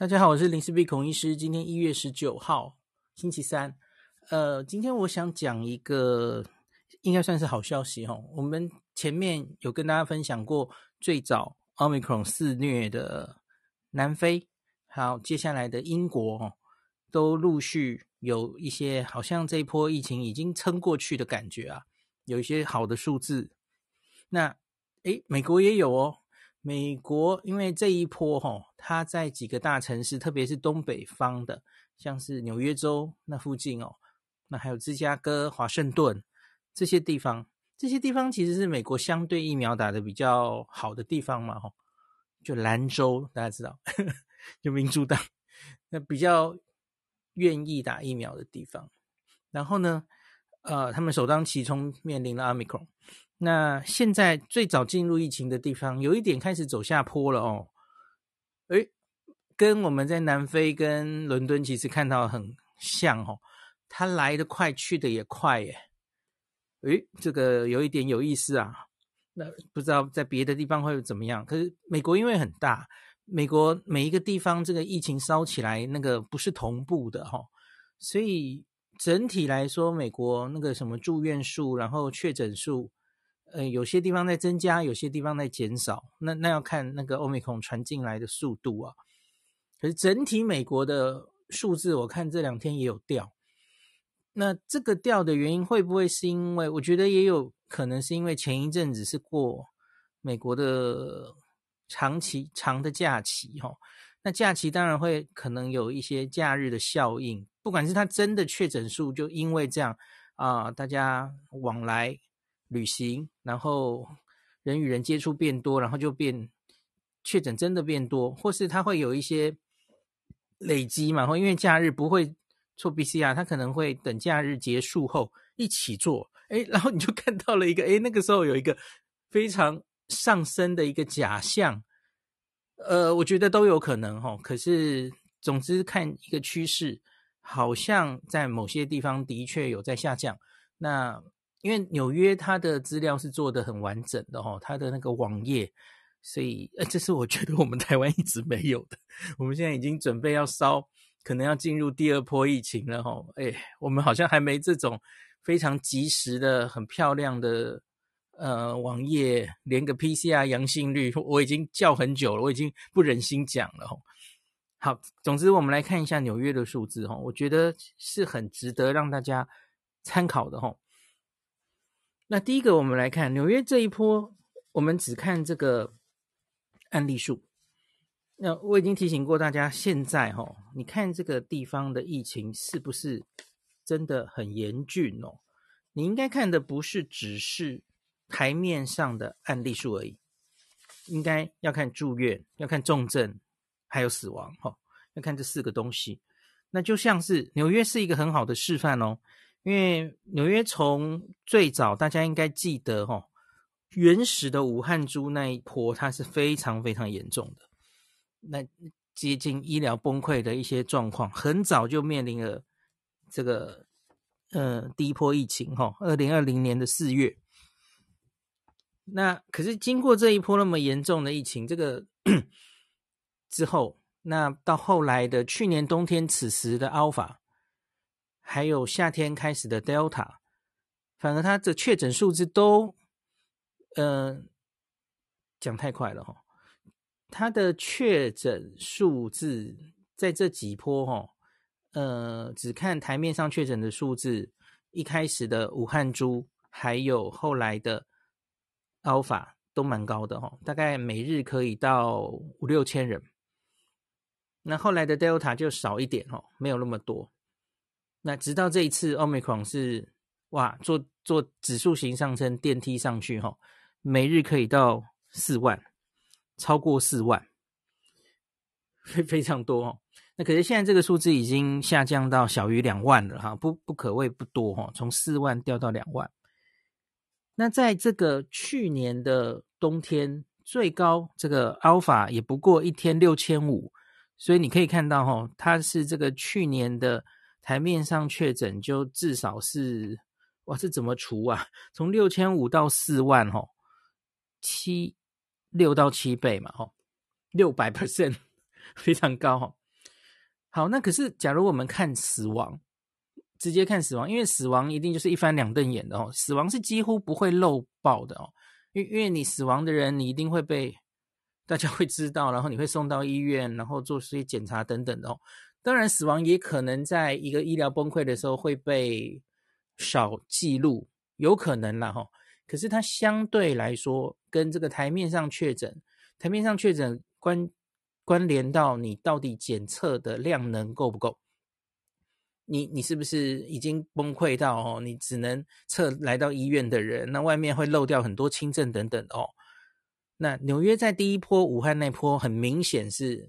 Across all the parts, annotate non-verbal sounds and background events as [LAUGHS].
大家好，我是林氏璧孔医师。今天一月十九号，星期三。呃，今天我想讲一个，应该算是好消息哈。我们前面有跟大家分享过，最早 Omicron 肆虐的南非，还有接下来的英国哦，都陆续有一些好像这一波疫情已经撑过去的感觉啊，有一些好的数字。那诶，美国也有哦。美国因为这一波哈，它在几个大城市，特别是东北方的，像是纽约州那附近哦，那还有芝加哥、华盛顿这些地方，这些地方其实是美国相对疫苗打得比较好的地方嘛，哈，就蓝州大家知道，[LAUGHS] 就民主党那比较愿意打疫苗的地方，然后呢，呃，他们首当其冲面临了 Omicron。那现在最早进入疫情的地方，有一点开始走下坡了哦。诶，跟我们在南非跟伦敦其实看到很像哦，它来得快，去的也快耶。诶，这个有一点有意思啊。那不知道在别的地方会怎么样？可是美国因为很大，美国每一个地方这个疫情烧起来，那个不是同步的哈，所以整体来说，美国那个什么住院数，然后确诊数。呃，有些地方在增加，有些地方在减少，那那要看那个欧米孔传进来的速度啊。可是整体美国的数字，我看这两天也有掉。那这个掉的原因会不会是因为？我觉得也有可能是因为前一阵子是过美国的长期长的假期哈。那假期当然会可能有一些假日的效应，不管是他真的确诊数就因为这样啊、大家往来。旅行，然后人与人接触变多，然后就变确诊真的变多，或是它会有一些累积嘛？或因为假日不会做 PCR，它可能会等假日结束后一起做，哎，然后你就 [LAUGHS] 看到了一个，哎，那个时候有一个非常上升的一个假象，呃，我觉得都有可能哈。可是总之看一个趋势，好像在某些地方的确有在下降。那因为纽约它的资料是做得很完整的哈，它的那个网页，所以呃，这是我觉得我们台湾一直没有的。我们现在已经准备要烧，可能要进入第二波疫情了哈。哎，我们好像还没这种非常及时的、很漂亮的呃网页，连个 PCR 阳性率我已经叫很久了，我已经不忍心讲了哈。好，总之我们来看一下纽约的数字哈，我觉得是很值得让大家参考的哈。那第一个，我们来看纽约这一波，我们只看这个案例数。那我已经提醒过大家，现在哈，你看这个地方的疫情是不是真的很严峻哦？你应该看的不是只是台面上的案例数而已，应该要看住院，要看重症，还有死亡哈，要看这四个东西。那就像是纽约是一个很好的示范哦。因为纽约从最早，大家应该记得哈，原始的武汉株那一波，它是非常非常严重的，那接近医疗崩溃的一些状况，很早就面临了这个呃第一波疫情哈，二零二零年的四月。那可是经过这一波那么严重的疫情，这个 [COUGHS] 之后，那到后来的去年冬天，此时的 Alpha。还有夏天开始的 Delta，反而它的确诊数字都，呃，讲太快了哈。它的确诊数字在这几波哈，呃，只看台面上确诊的数字，一开始的武汉株，还有后来的 Alpha 都蛮高的哈，大概每日可以到五六千人。那后来的 Delta 就少一点哈，没有那么多。那直到这一次，Omicron 是哇，做做指数型上升电梯上去哈，每日可以到四万，超过四万，非非常多哦。那可是现在这个数字已经下降到小于两万了哈，不不可谓不多哈，从四万掉到两万。那在这个去年的冬天，最高这个 Alpha 也不过一天六千五，所以你可以看到哈，它是这个去年的。台面上确诊就至少是哇，这怎么除啊？[LAUGHS] 从六千五到四万哦，七六到七倍嘛吼，六百 percent [LAUGHS] 非常高吼。好，那可是假如我们看死亡，直接看死亡，因为死亡一定就是一翻两瞪眼的哦，死亡是几乎不会漏报的哦，因因为你死亡的人，你一定会被大家会知道，然后你会送到医院，然后做这些检查等等的哦。当然，死亡也可能在一个医疗崩溃的时候会被少记录，有可能啦哈。可是它相对来说，跟这个台面上确诊，台面上确诊关关联到你到底检测的量能够不够？你你是不是已经崩溃到哦？你只能测来到医院的人，那外面会漏掉很多轻症等等哦。那纽约在第一波武汉那波很明显是。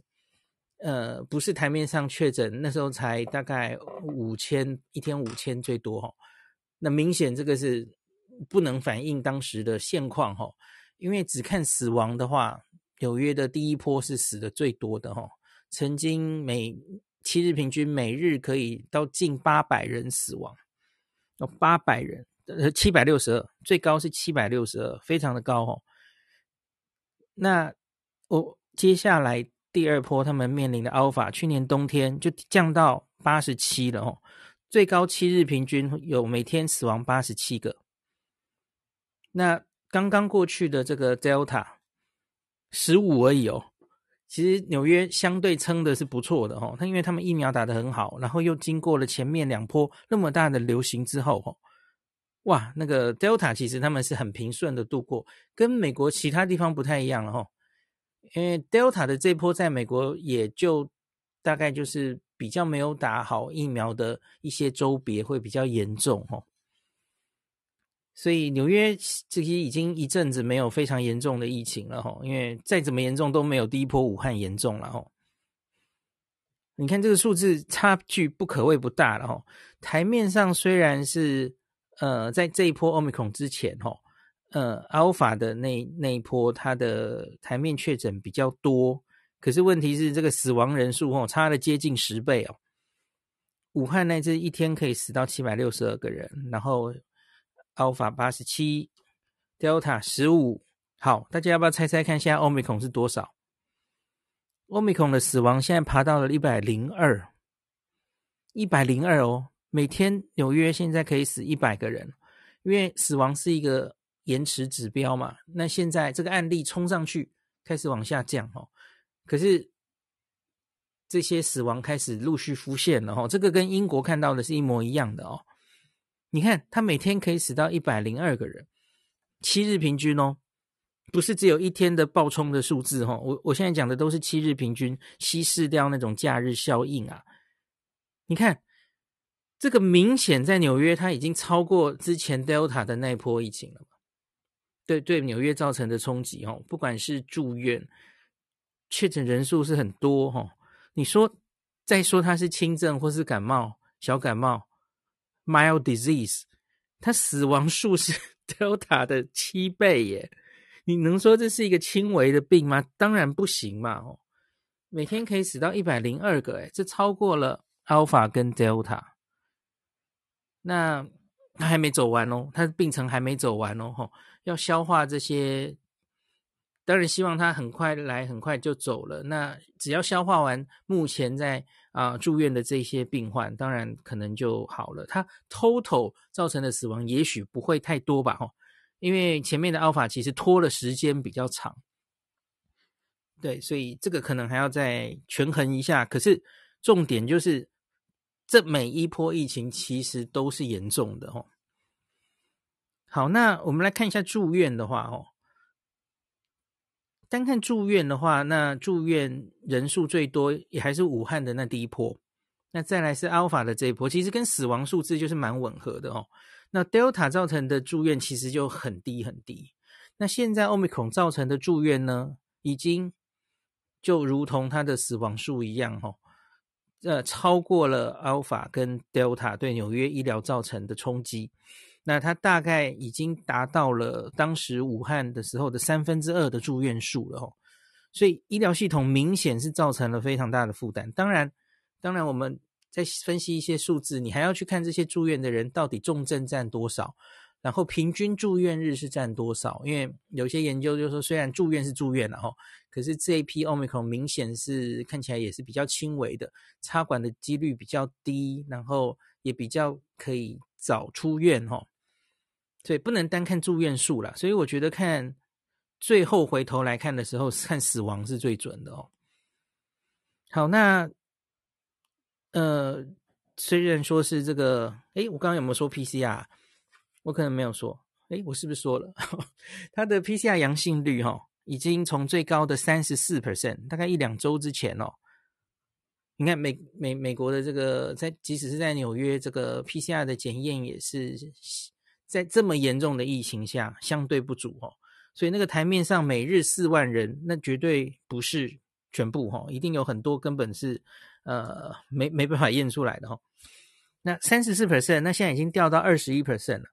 呃，不是台面上确诊，那时候才大概五千，一天五千最多哈。那明显这个是不能反映当时的现况哈，因为只看死亡的话，纽约的第一波是死的最多的哈，曾经每七日平均每日可以到近八百人死亡，有八百人，呃，七百六十二，最高是七百六十二，非常的高哦。那我接下来。第二波，他们面临的 Alpha，去年冬天就降到八十七了哦，最高七日平均有每天死亡八十七个。那刚刚过去的这个 Delta，十五而已哦。其实纽约相对撑的是不错的哦，它因为他们疫苗打得很好，然后又经过了前面两波那么大的流行之后哦，哇，那个 Delta 其实他们是很平顺的度过，跟美国其他地方不太一样了哦。因为 Delta 的这波在美国也就大概就是比较没有打好疫苗的一些州别会比较严重哦，所以纽约这些已经一阵子没有非常严重的疫情了哈，因为再怎么严重都没有第一波武汉严重了哈。你看这个数字差距不可谓不大了哈，台面上虽然是呃在这一波 Omicron 之前哈。呃，Alpha 的那那一波，它的台面确诊比较多，可是问题是这个死亡人数哦，差了接近十倍哦。武汉那只一天可以死到七百六十二个人，然后 Alpha 八十七，Delta 十五。好，大家要不要猜猜看，现在 Omicron 是多少？Omicron 的死亡现在爬到了一百零二，一百零二哦，每天纽约现在可以死一百个人，因为死亡是一个。延迟指标嘛，那现在这个案例冲上去，开始往下降哦。可是这些死亡开始陆续浮现了哦，这个跟英国看到的是一模一样的哦。你看，他每天可以死到一百零二个人，七日平均哦，不是只有一天的暴冲的数字哦。我我现在讲的都是七日平均，稀释掉那种假日效应啊。你看，这个明显在纽约，它已经超过之前 Delta 的那波疫情了。对对，纽约造成的冲击哦，不管是住院确诊人数是很多哈，你说再说它是轻症或是感冒小感冒 mild disease，它死亡数是 [LAUGHS] Delta 的七倍耶，你能说这是一个轻微的病吗？当然不行嘛哦，每天可以死到一百零二个哎，这超过了 Alpha 跟 Delta，那他还没走完哦，他的病程还没走完哦吼。要消化这些，当然希望他很快来，很快就走了。那只要消化完目前在啊、住院的这些病患，当然可能就好了。他 total 造成的死亡也许不会太多吧？吼，因为前面的 Alpha 其实拖的时间比较长，对，所以这个可能还要再权衡一下。可是重点就是，这每一波疫情其实都是严重的，吼。好，那我们来看一下住院的话，哦，单看住院的话，那住院人数最多也还是武汉的那第一波，那再来是 Alpha 的这一波，其实跟死亡数字就是蛮吻合的哦。那 Delta 造成的住院其实就很低很低，那现在 Omicron 造成的住院呢，已经就如同它的死亡数一样，哦，呃，超过了 Alpha 跟 Delta 对纽约医疗造成的冲击。那它大概已经达到了当时武汉的时候的三分之二的住院数了哦，所以医疗系统明显是造成了非常大的负担。当然，当然我们在分析一些数字，你还要去看这些住院的人到底重症占多少，然后平均住院日是占多少？因为有些研究就是说，虽然住院是住院了哈，可是这一批 Omicron 明显是看起来也是比较轻微的，插管的几率比较低，然后也比较可以早出院哈。所以不能单看住院数啦，所以我觉得看最后回头来看的时候，看死亡是最准的哦。好，那呃，虽然说是这个，诶，我刚刚有没有说 PCR？我可能没有说，诶，我是不是说了？[LAUGHS] 它的 PCR 阳性率哈，已经从最高的三十四 percent，大概一两周之前哦。你看美美美国的这个，在即使是在纽约，这个 PCR 的检验也是。在这么严重的疫情下，相对不足哦，所以那个台面上每日四万人，那绝对不是全部哈，一定有很多根本是呃没没办法验出来的哈。那三十四 percent，那现在已经掉到二十一 percent 了，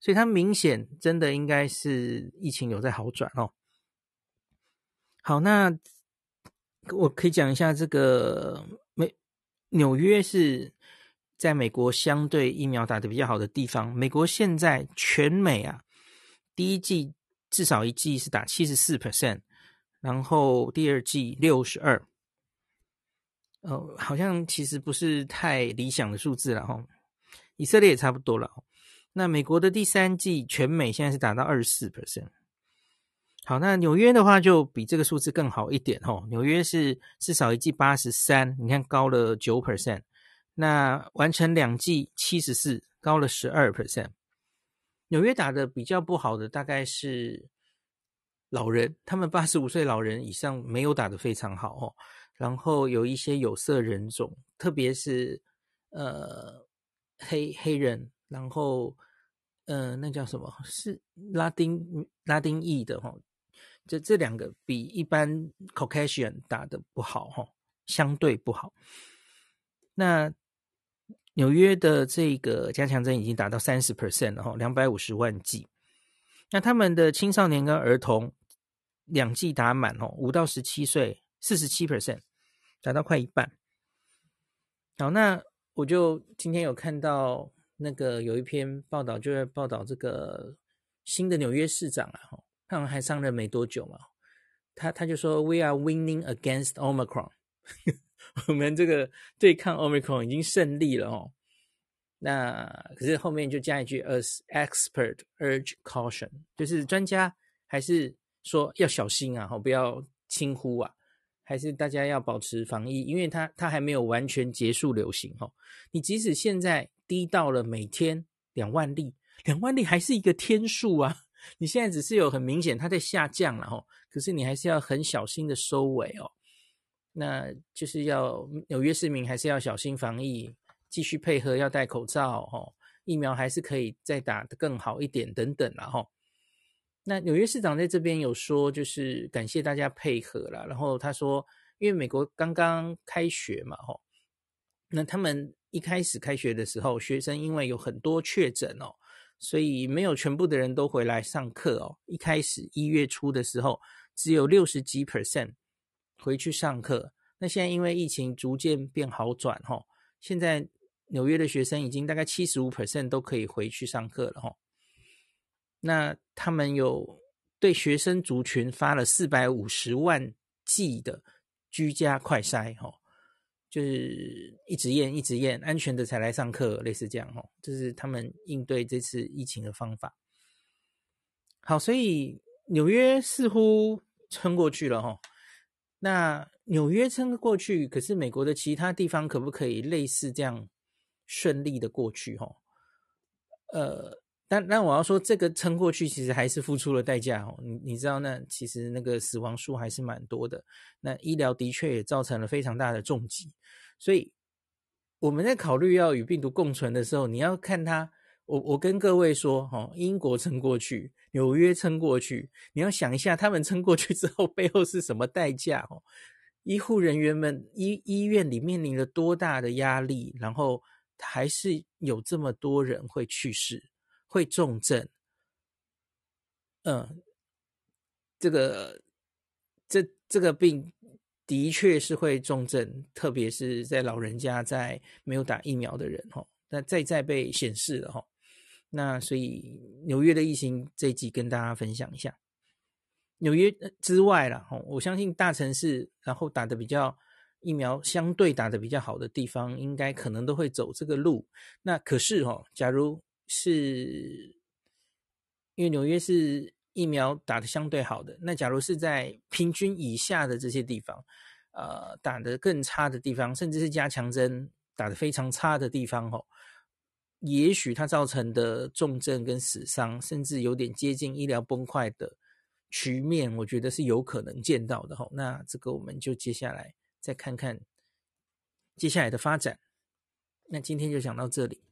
所以它明显真的应该是疫情有在好转哦。好，那我可以讲一下这个美纽约是。在美国相对疫苗打得比较好的地方，美国现在全美啊，第一季至少一季是打七十四 percent，然后第二季六十二，哦，好像其实不是太理想的数字了哈。以色列也差不多了。那美国的第三季全美现在是打到二十四 percent。好，那纽约的话就比这个数字更好一点哦。纽约是至少一季八十三，你看高了九 percent。那完成两剂七十四，高了十二 percent。纽约打的比较不好的大概是老人，他们八十五岁老人以上没有打的非常好哦。然后有一些有色人种，特别是呃黑黑人，然后呃那叫什么？是拉丁拉丁裔的哈。这这两个比一般 Caucasian 打的不好哈，相对不好。那纽约的这个加强针已经达到三十 percent 了哈，两百五十万剂。那他们的青少年跟儿童两剂打满哦，五到十七岁四十七 percent，达到快一半。好，那我就今天有看到那个有一篇报道，就在报道这个新的纽约市长啊，哈，他还上任没多久嘛，他他就说 We are winning against Omicron。[LAUGHS] 我们这个对抗 Omicron 已经胜利了哦，那可是后面就加一句 As expert urge caution，就是专家还是说要小心啊，不要轻忽啊，还是大家要保持防疫，因为它它还没有完全结束流行哦。你即使现在低到了每天两万例，两万例还是一个天数啊，你现在只是有很明显它在下降了哦，可是你还是要很小心的收尾哦。那就是要纽约市民还是要小心防疫，继续配合，要戴口罩哦。疫苗还是可以再打得更好一点，等等啦哈。那纽约市长在这边有说，就是感谢大家配合啦。然后他说，因为美国刚刚开学嘛哈，那他们一开始开学的时候，学生因为有很多确诊哦，所以没有全部的人都回来上课哦。一开始一月初的时候，只有六十几 percent。回去上课，那现在因为疫情逐渐变好转哈，现在纽约的学生已经大概七十五 percent 都可以回去上课了哈。那他们有对学生族群发了四百五十万剂的居家快筛哈，就是一直验一直验，安全的才来上课，类似这样哈，这是他们应对这次疫情的方法。好，所以纽约似乎撑过去了哈。那纽约撑过去，可是美国的其他地方可不可以类似这样顺利的过去？哈，呃，但但我要说，这个撑过去其实还是付出了代价哦。你你知道，那其实那个死亡数还是蛮多的，那医疗的确也造成了非常大的重击。所以我们在考虑要与病毒共存的时候，你要看它。我我跟各位说，哈，英国撑过去，纽约撑过去，你要想一下，他们撑过去之后背后是什么代价？哦，医护人员们医医院里面临了多大的压力，然后还是有这么多人会去世，会重症。嗯，这个这这个病的确是会重症，特别是在老人家，在没有打疫苗的人，哈，那再再被显示了，哈。那所以纽约的疫情这一集跟大家分享一下。纽约之外啦，我相信大城市然后打的比较疫苗相对打的比较好的地方，应该可能都会走这个路。那可是哈，假如是因为纽约是疫苗打的相对好的，那假如是在平均以下的这些地方，呃，打的更差的地方，甚至是加强针打的非常差的地方，吼，也许它造成的重症跟死伤，甚至有点接近医疗崩溃的局面，我觉得是有可能见到的，哈。那这个我们就接下来再看看接下来的发展。那今天就讲到这里。